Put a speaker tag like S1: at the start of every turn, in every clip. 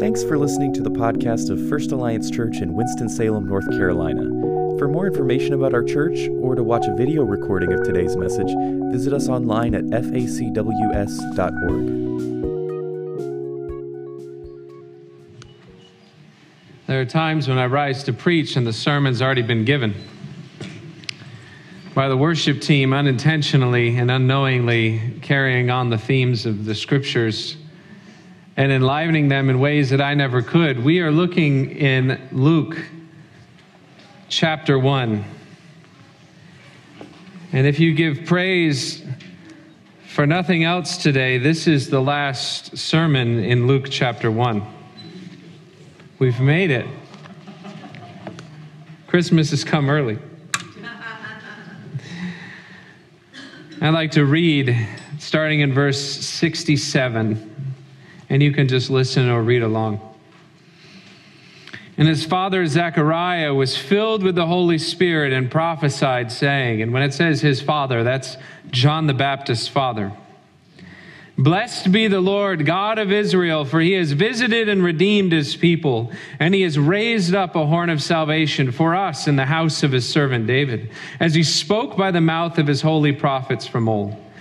S1: Thanks for listening to the podcast of First Alliance Church in Winston-Salem, North Carolina. For more information about our church or to watch a video recording of today's message, visit us online at facws.org.
S2: There are times when I rise to preach and the sermon's already been given by the worship team unintentionally and unknowingly carrying on the themes of the scriptures and enlivening them in ways that I never could. We are looking in Luke chapter 1. And if you give praise for nothing else today, this is the last sermon in Luke chapter 1. We've made it. Christmas has come early. I'd like to read starting in verse 67, and you can just listen or read along. And his father Zechariah was filled with the Holy Spirit and prophesied, saying, and when it says his father, that's John the Baptist's father. Blessed be the Lord God of Israel, for he has visited and redeemed his people, and he has raised up a horn of salvation for us in the house of his servant David, as he spoke by the mouth of his holy prophets from old,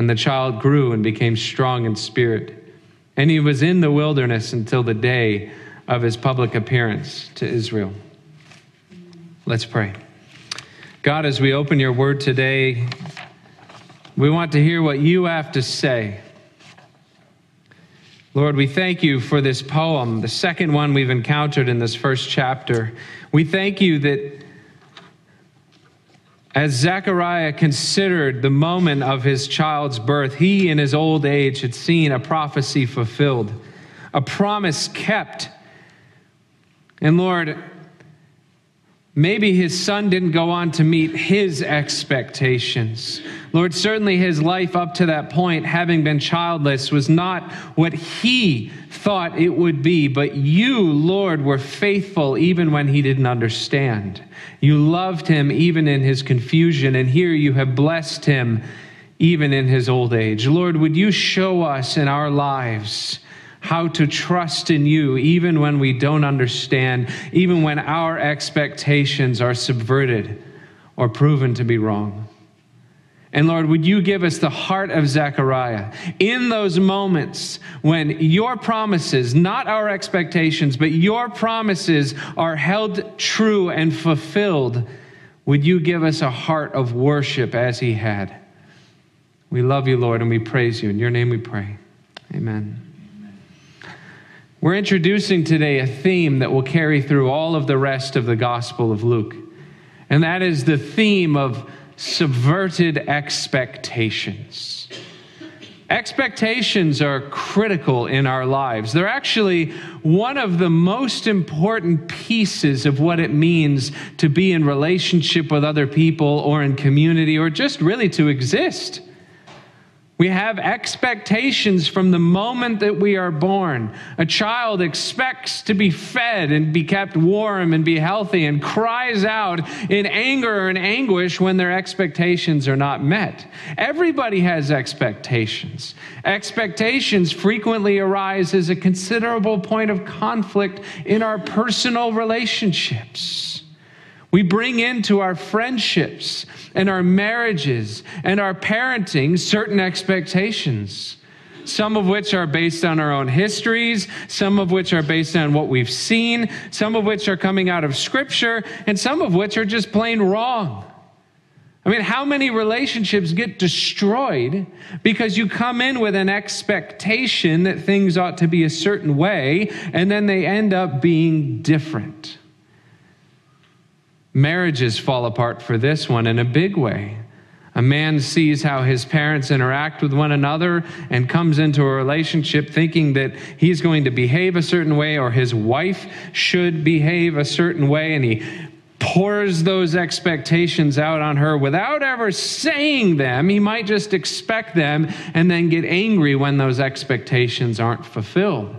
S2: And the child grew and became strong in spirit and he was in the wilderness until the day of his public appearance to Israel. Let's pray. God, as we open your word today, we want to hear what you have to say. Lord, we thank you for this poem, the second one we've encountered in this first chapter. We thank you that as Zechariah considered the moment of his child's birth, he in his old age had seen a prophecy fulfilled, a promise kept. And Lord, maybe his son didn't go on to meet his expectations. Lord, certainly his life up to that point, having been childless, was not what he thought it would be. But you, Lord, were faithful even when he didn't understand. You loved him even in his confusion, and here you have blessed him even in his old age. Lord, would you show us in our lives? How to trust in you even when we don't understand, even when our expectations are subverted or proven to be wrong. And Lord, would you give us the heart of Zechariah in those moments when your promises, not our expectations, but your promises are held true and fulfilled? Would you give us a heart of worship as he had? We love you, Lord, and we praise you. In your name we pray. Amen. We're introducing today a theme that will carry through all of the rest of the Gospel of Luke, and that is the theme of subverted expectations. Expectations are critical in our lives. They're actually one of the most important pieces of what it means to be in relationship with other people or in community or just really to exist. We have expectations from the moment that we are born. A child expects to be fed and be kept warm and be healthy and cries out in anger and anguish when their expectations are not met. Everybody has expectations. Expectations frequently arise as a considerable point of conflict in our personal relationships. We bring into our friendships and our marriages and our parenting certain expectations. some of which are based on our own histories, some of which are based on what we've seen, some of which are coming out of Scripture, and some of which are just plain wrong. I mean, how many relationships get destroyed because you come in with an expectation that things ought to be a certain way, and then they end up being different? Marriages fall apart for this one in a big way. A man sees how his parents interact with one another and comes into a relationship thinking that he's going to behave a certain way or his wife should behave a certain way, and he pours those expectations out on her without ever saying them. He might just expect them and then get angry when those expectations aren't fulfilled.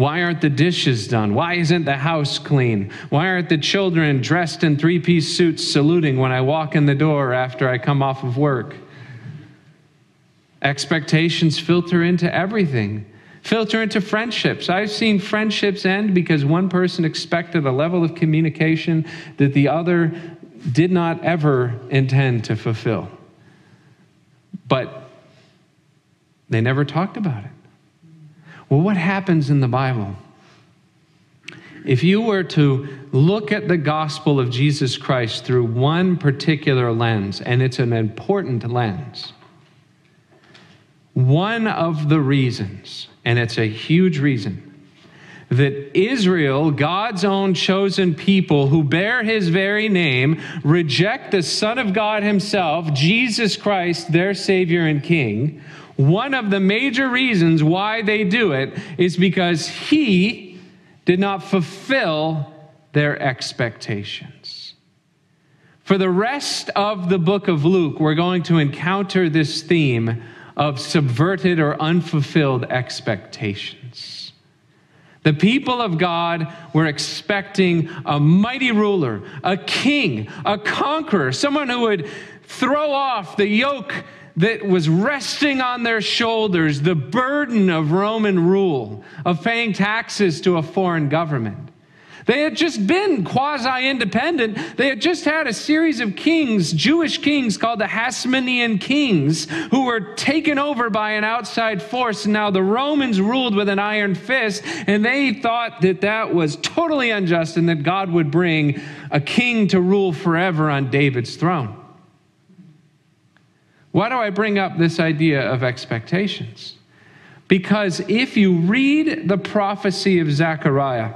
S2: Why aren't the dishes done? Why isn't the house clean? Why aren't the children dressed in three piece suits saluting when I walk in the door after I come off of work? Expectations filter into everything filter into friendships. I've seen friendships end because one person expected a level of communication that the other did not ever intend to fulfill. But they never talked about it. Well, what happens in the Bible? If you were to look at the gospel of Jesus Christ through one particular lens, and it's an important lens, one of the reasons and it's a huge reason that Israel, God's own chosen people who bear his very name, reject the Son of God himself, Jesus Christ, their Savior and King. One of the major reasons why they do it is because he did not fulfill their expectations. For the rest of the book of Luke, we're going to encounter this theme of subverted or unfulfilled expectations. The people of God were expecting a mighty ruler, a king, a conqueror, someone who would throw off the yoke that was resting on their shoulders, the burden of Roman rule, of paying taxes to a foreign government. They had just been quasi independent. They had just had a series of kings, Jewish kings called the Hasmonean kings, who were taken over by an outside force. And now the Romans ruled with an iron fist, and they thought that that was totally unjust and that God would bring a king to rule forever on David's throne. Why do I bring up this idea of expectations? Because if you read the prophecy of Zechariah,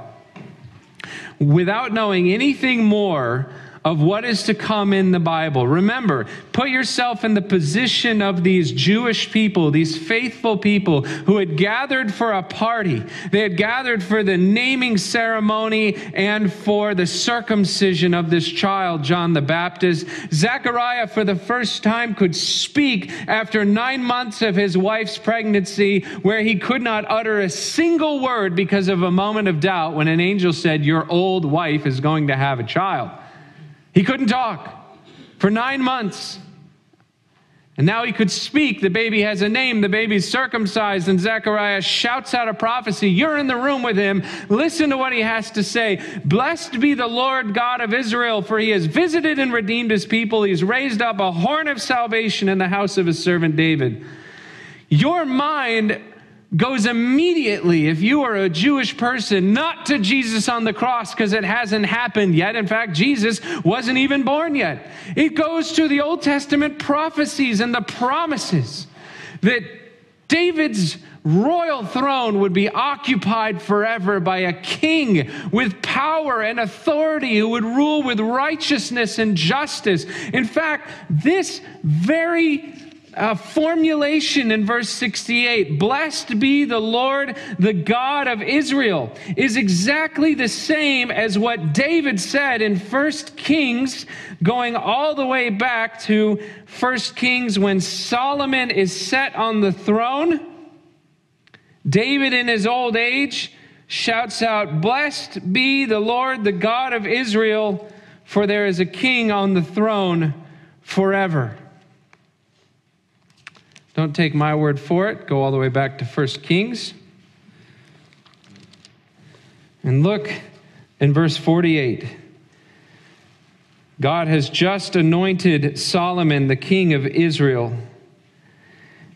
S2: without knowing anything more of what is to come in the Bible. Remember, put yourself in the position of these Jewish people, these faithful people who had gathered for a party. They had gathered for the naming ceremony and for the circumcision of this child, John the Baptist. Zechariah, for the first time, could speak after nine months of his wife's pregnancy, where he could not utter a single word because of a moment of doubt when an angel said, Your old wife is going to have a child. He couldn't talk for nine months. And now he could speak. The baby has a name. The baby's circumcised. And Zechariah shouts out a prophecy. You're in the room with him. Listen to what he has to say. Blessed be the Lord God of Israel, for he has visited and redeemed his people. He's raised up a horn of salvation in the house of his servant David. Your mind goes immediately, if you are a Jewish person, not to Jesus on the cross because it hasn't happened yet. In fact, Jesus wasn't even born yet. It goes to the Old Testament prophecies and the promises that David's royal throne would be occupied forever by a king with power and authority who would rule with righteousness and justice. In fact, this very uh, formulation in verse 68 blessed be the lord the god of israel is exactly the same as what david said in First kings going all the way back to First kings when solomon is set on the throne. David in his old age shouts out blessed be the lord the god of israel for there is a king on the throne forever don't take my word for it. Go all the way back to 1 Kings. And look in verse 48. God has just anointed Solomon, the king of Israel.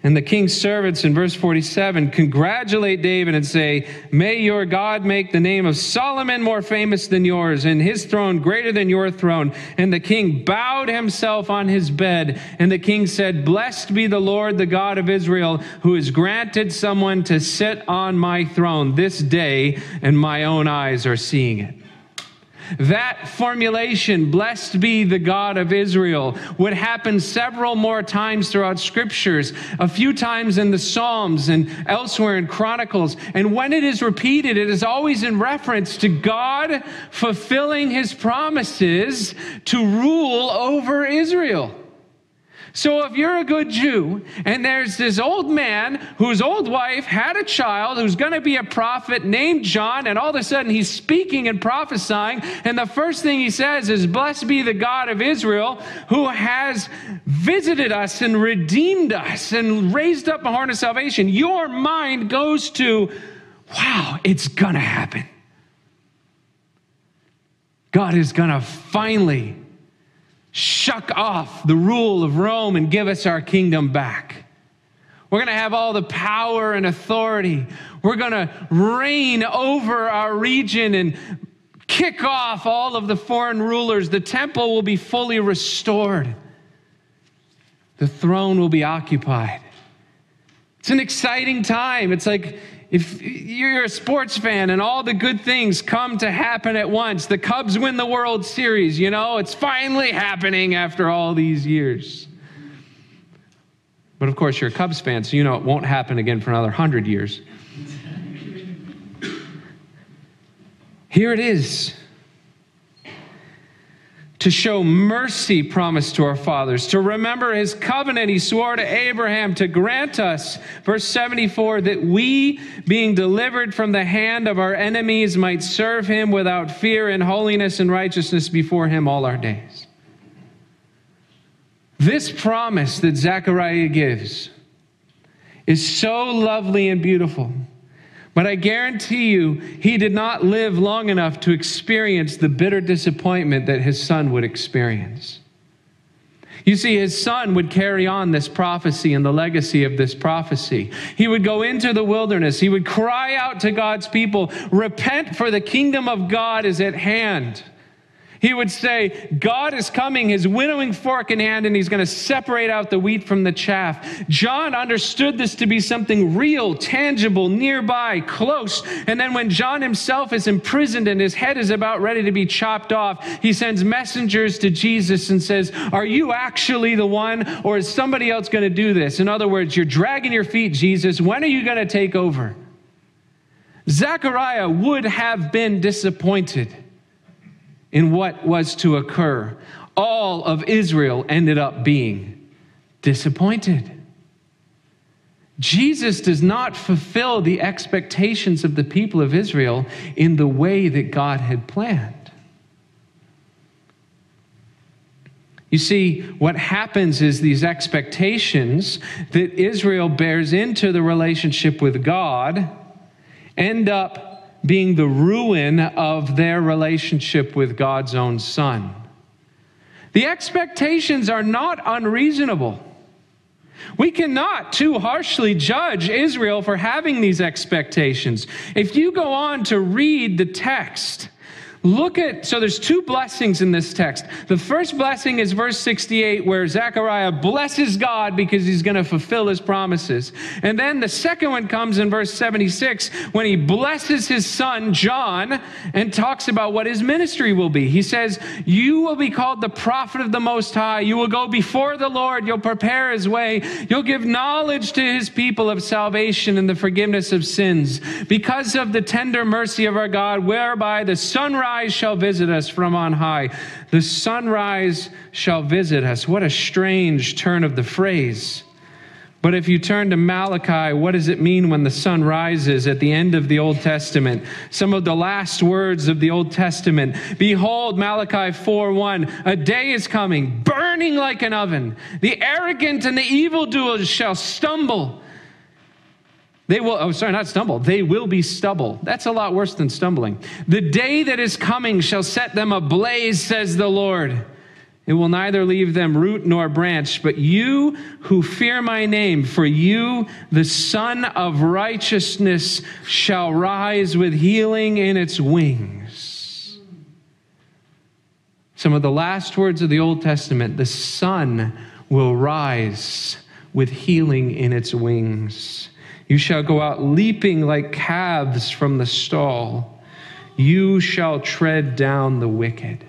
S2: And the king's servants in verse 47 congratulate David and say, May your God make the name of Solomon more famous than yours, and his throne greater than your throne. And the king bowed himself on his bed. And the king said, Blessed be the Lord, the God of Israel, who has granted someone to sit on my throne this day, and my own eyes are seeing it. That formulation, blessed be the God of Israel, would happen several more times throughout scriptures, a few times in the Psalms and elsewhere in Chronicles. And when it is repeated, it is always in reference to God fulfilling his promises to rule over Israel. So if you're a good Jew and there's this old man whose old wife had a child who's going to be a prophet named John, and all of a sudden he's speaking and prophesying, and the first thing he says is, Blessed be the God of Israel who has visited us and redeemed us and raised up a horn of salvation. Your mind goes to, Wow, it's going to happen. God is going to finally shuck off the rule of Rome and give us our kingdom back. We're going to have all the power and authority. We're going to reign over our region and kick off all of the foreign rulers. The temple will be fully restored, the throne will be occupied. It's an exciting time. It's like if you're a sports fan and all the good things come to happen at once, the Cubs win the World Series, you know, it's finally happening after all these years. But of course, you're a Cubs fan, so you know it won't happen again for another hundred years. Here it is to show mercy promised to our fathers, to remember his covenant he swore to Abraham, to grant us, verse 74, that we, being delivered from the hand of our enemies, might serve him without fear in holiness and righteousness before him all our days. This promise that Zechariah gives is so lovely and beautiful but I guarantee you, he did not live long enough to experience the bitter disappointment that his son would experience. You see, his son would carry on this prophecy and the legacy of this prophecy. He would go into the wilderness. He would cry out to God's people, Repent, for the kingdom of God is at hand. He would say, God is coming, his winnowing fork in hand, and he's going to separate out the wheat from the chaff. John understood this to be something real, tangible, nearby, close. And then when John himself is imprisoned and his head is about ready to be chopped off, he sends messengers to Jesus and says, Are you actually the one, or is somebody else going to do this? In other words, you're dragging your feet, Jesus. When are you going to take over? Zechariah would have been disappointed in what was to occur. All of Israel ended up being disappointed. Jesus does not fulfill the expectations of the people of Israel in the way that God had planned. You see, what happens is these expectations that Israel bears into the relationship with God end up being the ruin of their relationship with God's own Son. The expectations are not unreasonable. We cannot too harshly judge Israel for having these expectations. If you go on to read the text, Look at, so there's two blessings in this text. The first blessing is verse 68, where Zechariah blesses God because he's going to fulfill his promises. And then the second one comes in verse 76, when he blesses his son, John, and talks about what his ministry will be. He says, You will be called the prophet of the Most High. You will go before the Lord. You'll prepare his way. You'll give knowledge to his people of salvation and the forgiveness of sins because of the tender mercy of our God, whereby the sunrise sunrise shall visit us from on high. The sunrise shall visit us. What a strange turn of the phrase. But if you turn to Malachi, what does it mean when the sun rises at the end of the Old Testament? Some of the last words of the Old Testament. Behold, Malachi 4:1, a day is coming, burning like an oven. The arrogant and the evildoers shall stumble. They will, oh, sorry, not stumble. They will be stubble. That's a lot worse than stumbling. The day that is coming shall set them ablaze, says the Lord. It will neither leave them root nor branch, but you who fear my name, for you, the Sun of Righteousness, shall rise with healing in its wings. Some of the last words of the Old Testament the sun will rise with healing in its wings. You shall go out leaping like calves from the stall. You shall tread down the wicked.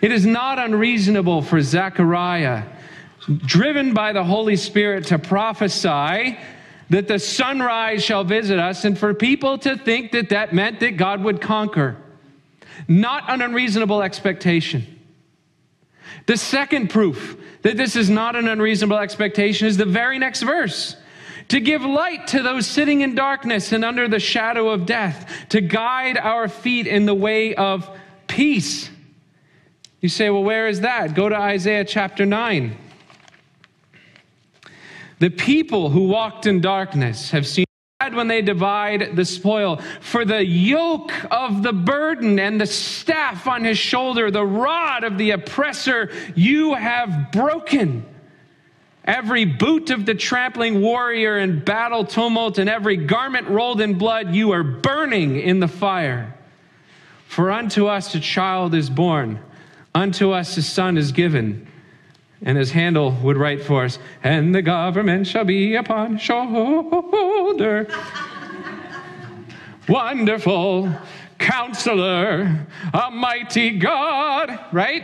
S2: It is not unreasonable for Zechariah, driven by the Holy Spirit, to prophesy that the sunrise shall visit us, and for people to think that that meant that God would conquer. Not an unreasonable expectation. The second proof that this is not an unreasonable expectation is the very next verse to give light to those sitting in darkness and under the shadow of death, to guide our feet in the way of peace. You say, well, where is that? Go to Isaiah chapter 9. The people who walked in darkness have seen when they divide the spoil. For the yoke of the burden and the staff on his shoulder, the rod of the oppressor, you have broken. Every boot of the trampling warrior in battle tumult and every garment rolled in blood, you are burning in the fire. For unto us a child is born Unto us a son is given, and his handle would write for us, and the government shall be upon shoulder. Wonderful counselor, a mighty God, right?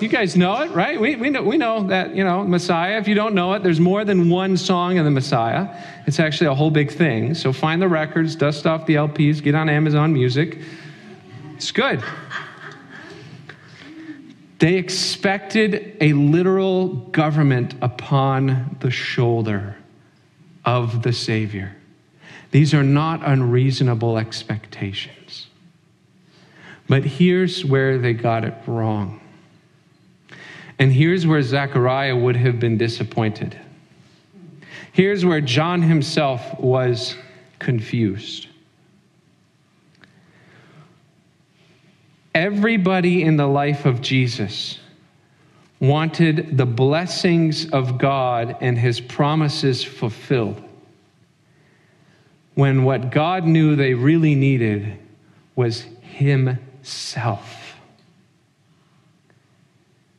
S2: You guys know it, right? We, we, know, we know that, you know, Messiah. If you don't know it, there's more than one song in the Messiah. It's actually a whole big thing. So find the records, dust off the LPs, get on Amazon Music. It's good. They expected a literal government upon the shoulder of the Savior. These are not unreasonable expectations. But here's where they got it wrong. And here's where Zechariah would have been disappointed. Here's where John himself was confused. Everybody in the life of Jesus wanted the blessings of God and his promises fulfilled. When what God knew they really needed was himself.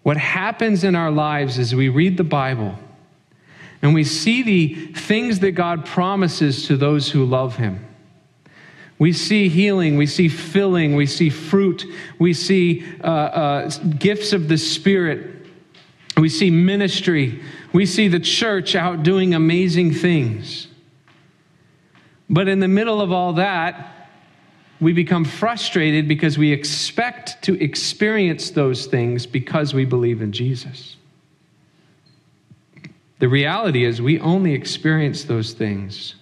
S2: What happens in our lives is we read the Bible and we see the things that God promises to those who love him. We see healing, we see filling, we see fruit, we see uh, uh, gifts of the Spirit, we see ministry, we see the church out doing amazing things. But in the middle of all that, we become frustrated because we expect to experience those things because we believe in Jesus. The reality is, we only experience those things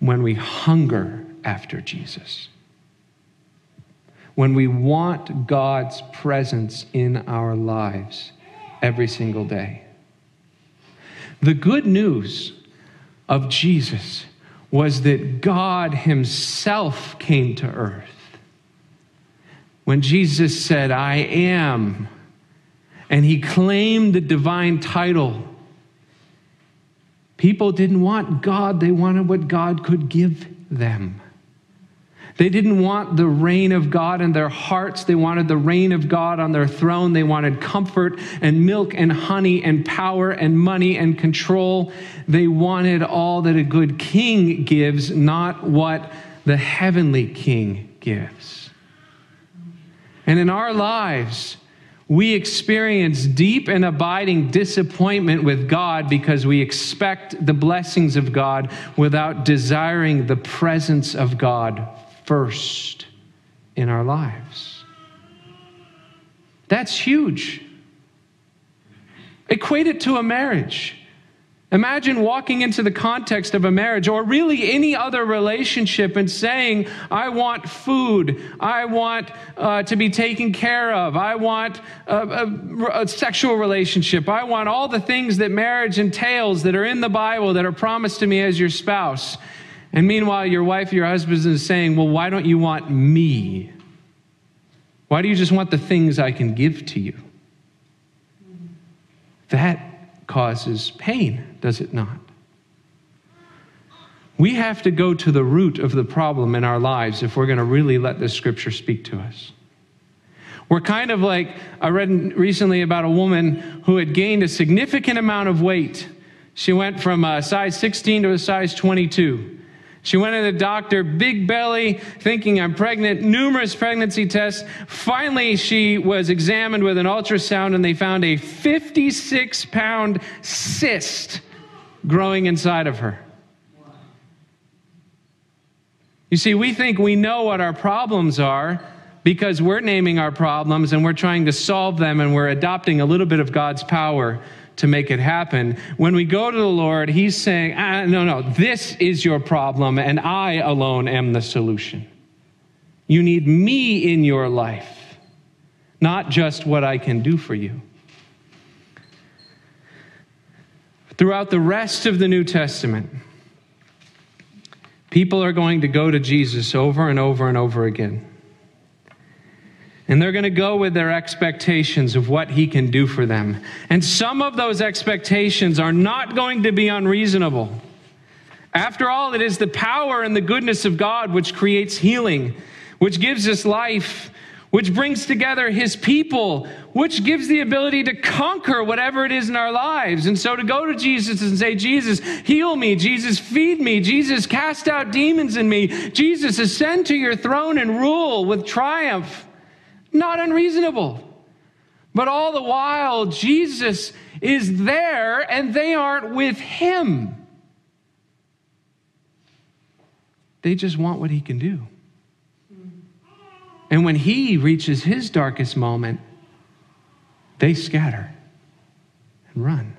S2: when we hunger after Jesus. When we want God's presence in our lives every single day. The good news of Jesus was that God Himself came to earth. When Jesus said, I am, and He claimed the divine title People didn't want God, they wanted what God could give them. They didn't want the reign of God in their hearts. They wanted the reign of God on their throne. They wanted comfort and milk and honey and power and money and control. They wanted all that a good king gives, not what the heavenly king gives. And in our lives, we experience deep and abiding disappointment with God because we expect the blessings of God without desiring the presence of God first in our lives. That's huge. Equate it to a marriage. Imagine walking into the context of a marriage or really any other relationship and saying, I want food, I want uh, to be taken care of, I want a, a, a sexual relationship, I want all the things that marriage entails that are in the Bible that are promised to me as your spouse. And meanwhile, your wife, your husband is saying, Well, why don't you want me? Why do you just want the things I can give to you? That causes pain, does it not? We have to go to the root of the problem in our lives if we're going to really let this scripture speak to us. We're kind of like, I read recently about a woman who had gained a significant amount of weight. She went from a size 16 to a size 22. She went to the doctor, big belly, thinking I'm pregnant, numerous pregnancy tests. Finally, she was examined with an ultrasound and they found a 56 pound cyst growing inside of her. You see, we think we know what our problems are because we're naming our problems and we're trying to solve them and we're adopting a little bit of God's power to make it happen. When we go to the Lord, He's saying, ah, No, no, this is your problem, and I alone am the solution. You need me in your life, not just what I can do for you. Throughout the rest of the New Testament, people are going to go to Jesus over and over and over again. And they're going to go with their expectations of what he can do for them. And some of those expectations are not going to be unreasonable. After all, it is the power and the goodness of God which creates healing, which gives us life, which brings together his people, which gives the ability to conquer whatever it is in our lives. And so to go to Jesus and say, Jesus, heal me. Jesus, feed me. Jesus, cast out demons in me. Jesus, ascend to your throne and rule with triumph. Not unreasonable. But all the while, Jesus is there and they aren't with him. They just want what he can do. And when he reaches his darkest moment, they scatter and run.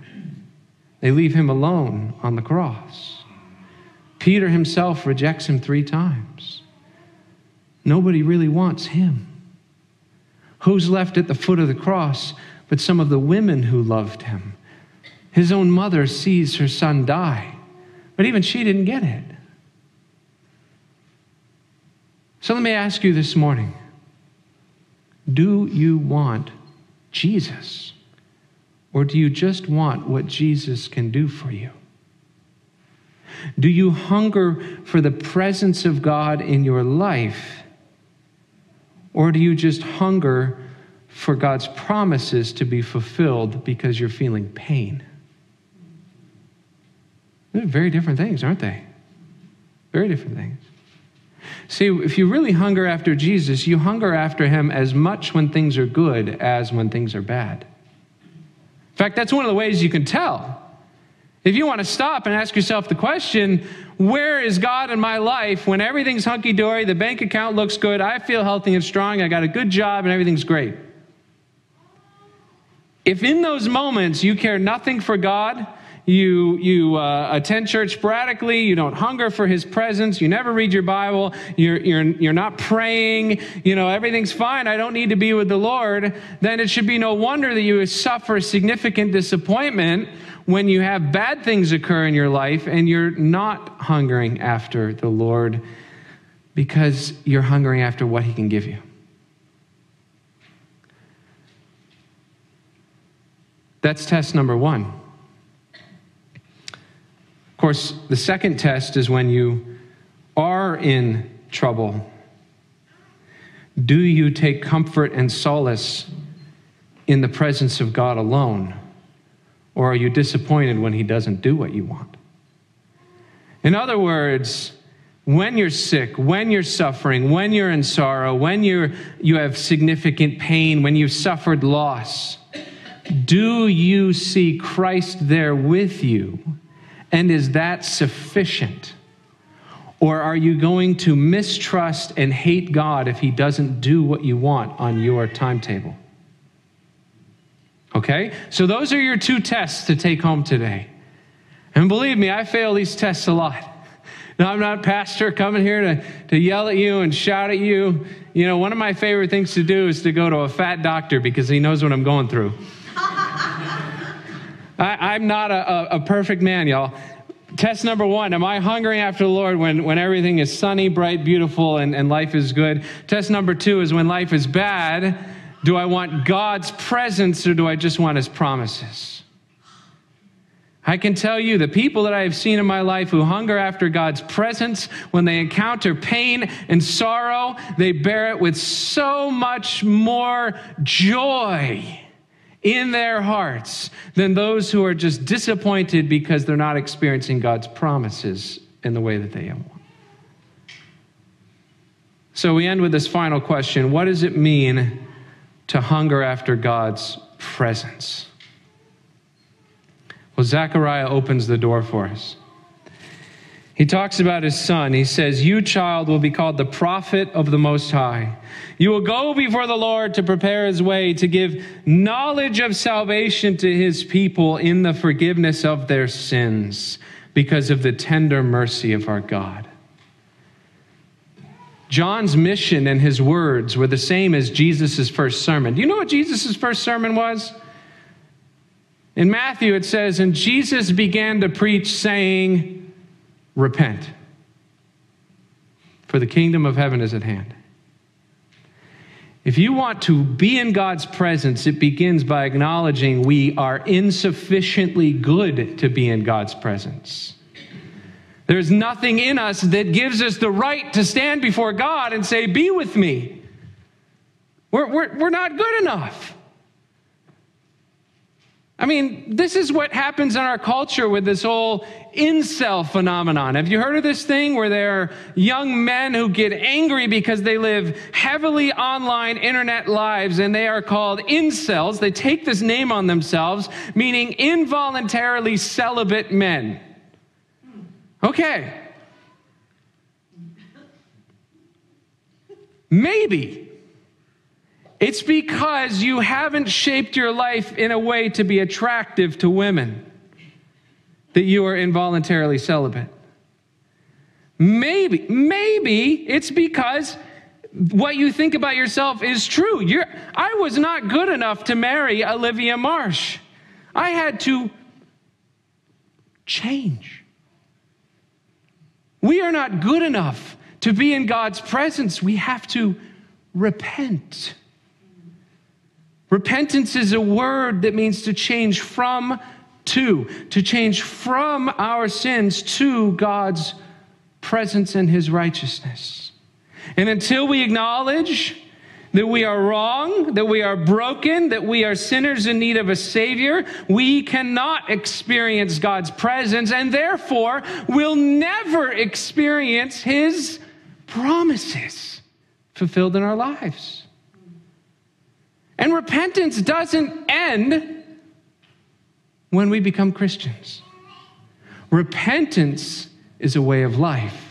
S2: They leave him alone on the cross. Peter himself rejects him three times. Nobody really wants him. Who's left at the foot of the cross but some of the women who loved him? His own mother sees her son die, but even she didn't get it. So let me ask you this morning do you want Jesus? Or do you just want what Jesus can do for you? Do you hunger for the presence of God in your life? Or do you just hunger for God's promises to be fulfilled because you're feeling pain? They're very different things, aren't they? Very different things. See, if you really hunger after Jesus, you hunger after him as much when things are good as when things are bad. In fact, that's one of the ways you can tell. If you want to stop and ask yourself the question, where is God in my life when everything's hunky dory, the bank account looks good, I feel healthy and strong, I got a good job, and everything's great? If in those moments you care nothing for God, you, you uh, attend church sporadically, you don't hunger for his presence, you never read your Bible, you're, you're, you're not praying, you know, everything's fine, I don't need to be with the Lord, then it should be no wonder that you suffer significant disappointment when you have bad things occur in your life and you're not hungering after the Lord because you're hungering after what He can give you. That's test number one. Of course, the second test is when you are in trouble. Do you take comfort and solace in the presence of God alone? Or are you disappointed when he doesn't do what you want? In other words, when you're sick, when you're suffering, when you're in sorrow, when you're, you have significant pain, when you've suffered loss, do you see Christ there with you? And is that sufficient? Or are you going to mistrust and hate God if He doesn't do what you want on your timetable? Okay? So those are your two tests to take home today. And believe me, I fail these tests a lot. Now, I'm not pastor coming here to, to yell at you and shout at you. You know, one of my favorite things to do is to go to a fat doctor because he knows what I'm going through. I, am not a, a, a perfect man, y'all. test number one Am I hungering after the Lord when, when everything is sunny, bright, beautiful, and, and life is good? Test number two is when life is bad, do I want God's presence or do I just want his promises? I can tell you the people that I have seen in my life who hunger after God's presence, when they encounter pain and sorrow, they bear it with so much more joy in their hearts than those who are just disappointed because they're not experiencing God's promises in the way that they want. So we end with this final question What does it mean to hunger after God's presence? Well, Zechariah opens the door for us. He talks about his son. He says, You, child, will be called the prophet of the Most High. You will go before the Lord to prepare his way, to give knowledge of salvation to his people in the forgiveness of their sins, because of the tender mercy of our God. John's mission and his words were the same as Jesus' first sermon. Do you know what Jesus' first sermon was? In Matthew, it says, And Jesus began to preach, saying, repent, for the kingdom of heaven is at hand. If you want to be in God's presence, it begins by acknowledging we are insufficiently good to be in God's presence. There's nothing in us that gives us the right to stand before God and say, Be with me. We're, we're, we're not good enough. I mean, this is what happens in our culture with this whole incel phenomenon. Have you heard of this thing where there are young men who get angry because they live heavily online internet lives and they are called incels? They take this name on themselves, meaning involuntarily celibate men. Okay. Maybe it's because you haven't shaped your life in a way to be attractive to women that you are involuntarily celibate. Maybe, maybe it's because what you think about yourself is true. You're, I was not good enough to marry Olivia Marsh. I had to change. We are not good enough to be in God's presence. We have to repent. Repentance is a word that means to change from to, to change from our sins to God's presence and his righteousness. And until we acknowledge that we are wrong, that we are broken, that we are sinners in need of a Savior, we cannot experience God's presence and therefore will never experience His promises fulfilled in our lives. And repentance doesn't end when we become Christians. Repentance is a way of life.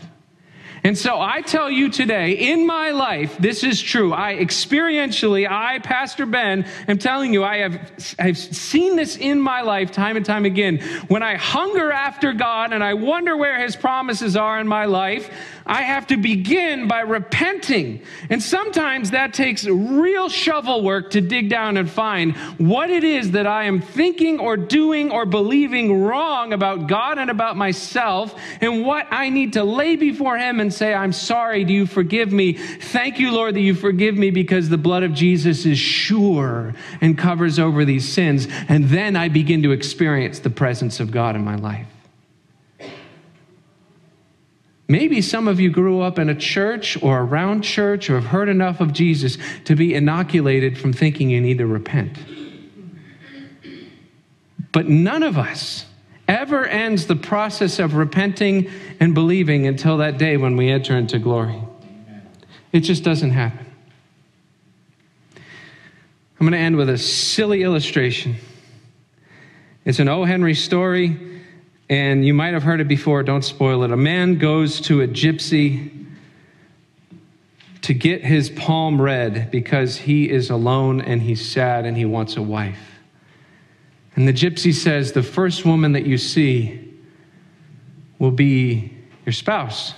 S2: And so I tell you today, in my life, this is true. I experientially, I, Pastor Ben, am telling you, I have I've seen this in my life time and time again. When I hunger after God and I wonder where his promises are in my life, I have to begin by repenting. And sometimes that takes real shovel work to dig down and find what it is that I am thinking or doing or believing wrong about God and about myself and what I need to lay before Him and say, I'm sorry. Do you forgive me? Thank you, Lord, that you forgive me because the blood of Jesus is sure and covers over these sins. And then I begin to experience the presence of God in my life. Maybe some of you grew up in a church or around church or have heard enough of Jesus to be inoculated from thinking you need to repent. But none of us ever ends the process of repenting and believing until that day when we enter into glory. It just doesn't happen. I'm going to end with a silly illustration. It's an O. Henry story and you might have heard it before, don't spoil it. A man goes to a gypsy to get his palm read because he is alone and he's sad and he wants a wife. And the gypsy says, The first woman that you see will be your spouse.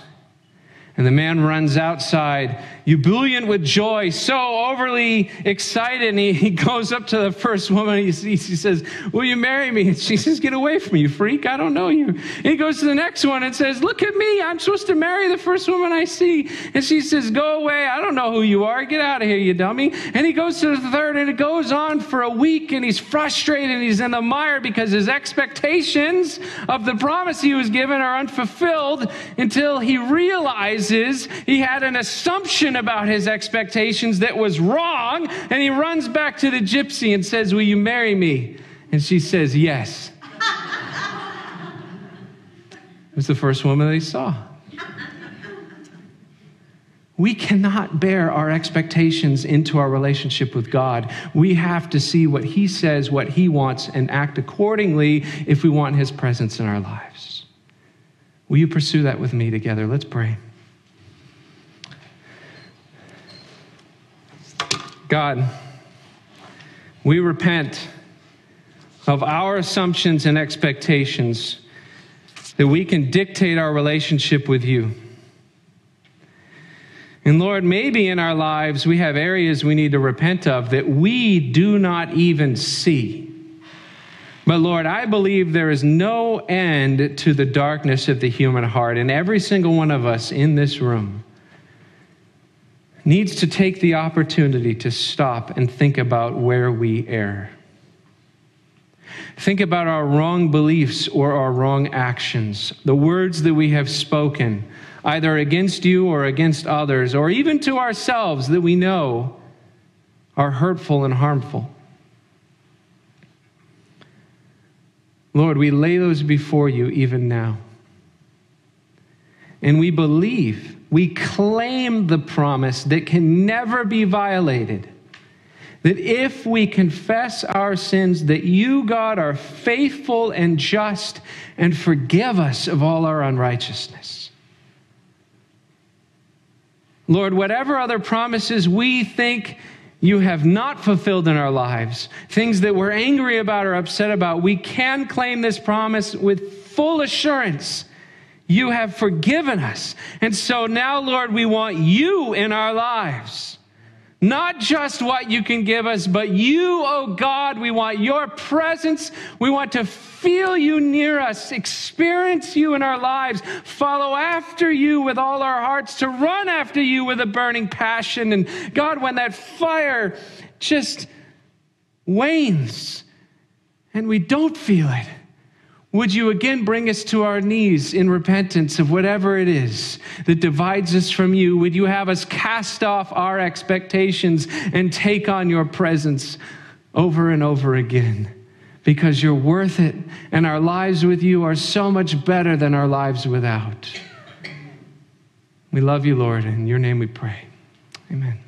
S2: And the man runs outside, ebullient with joy, so overly excited. And he, he goes up to the first woman. He, sees. he, says, Will you marry me? And she says, Get away from me, you freak. I don't know you. And he goes to the next one and says, Look at me. I'm supposed to marry the first woman I see. And she says, Go away. I don't know who you are. Get out of here, you dummy. And he goes to the third, and it goes on for a week. And he's frustrated and he's in the mire because his expectations of the promise he was given are unfulfilled until he realizes he had an assumption about his expectations that was wrong, and he runs back to the gypsy and says, Will you marry me? And she says, Yes. it was the first woman they saw. We cannot bear our expectations into our relationship with God. We have to see what He says, what He wants, and act accordingly if we want His presence in our lives. Will you pursue that with me together? Let's pray. God, we repent of our assumptions and expectations that we can dictate our relationship with you. And Lord, maybe in our lives we have areas we need to repent of that we do not even see. But Lord, I believe there is no end to the darkness of the human heart, and every single one of us in this room needs to take the opportunity to stop and think about where we err. Think about our wrong beliefs or our wrong actions, the words that we have spoken, either against you or against others, or even to ourselves that we know are hurtful and harmful. Lord, we lay those before you even now. And we believe we claim the promise that can never be violated. That if we confess our sins, that you, God, are faithful and just and forgive us of all our unrighteousness. Lord, whatever other promises we think you have not fulfilled in our lives, things that we're angry about or upset about, we can claim this promise with full assurance you have forgiven us. And so now, Lord, we want you in our lives. Not just what you can give us, but you, oh God, we want your presence. We want to feel you near us, experience you in our lives, follow after you with all our hearts, to run after you with a burning passion. And God, when that fire just wanes and we don't feel it, would you again bring us to our knees in repentance of whatever it is that divides us from you? Would you have us cast off our expectations and take on your presence over and over again? Because you're worth it, and our lives with you are so much better than our lives without. We love you, Lord. In your name we pray. Amen.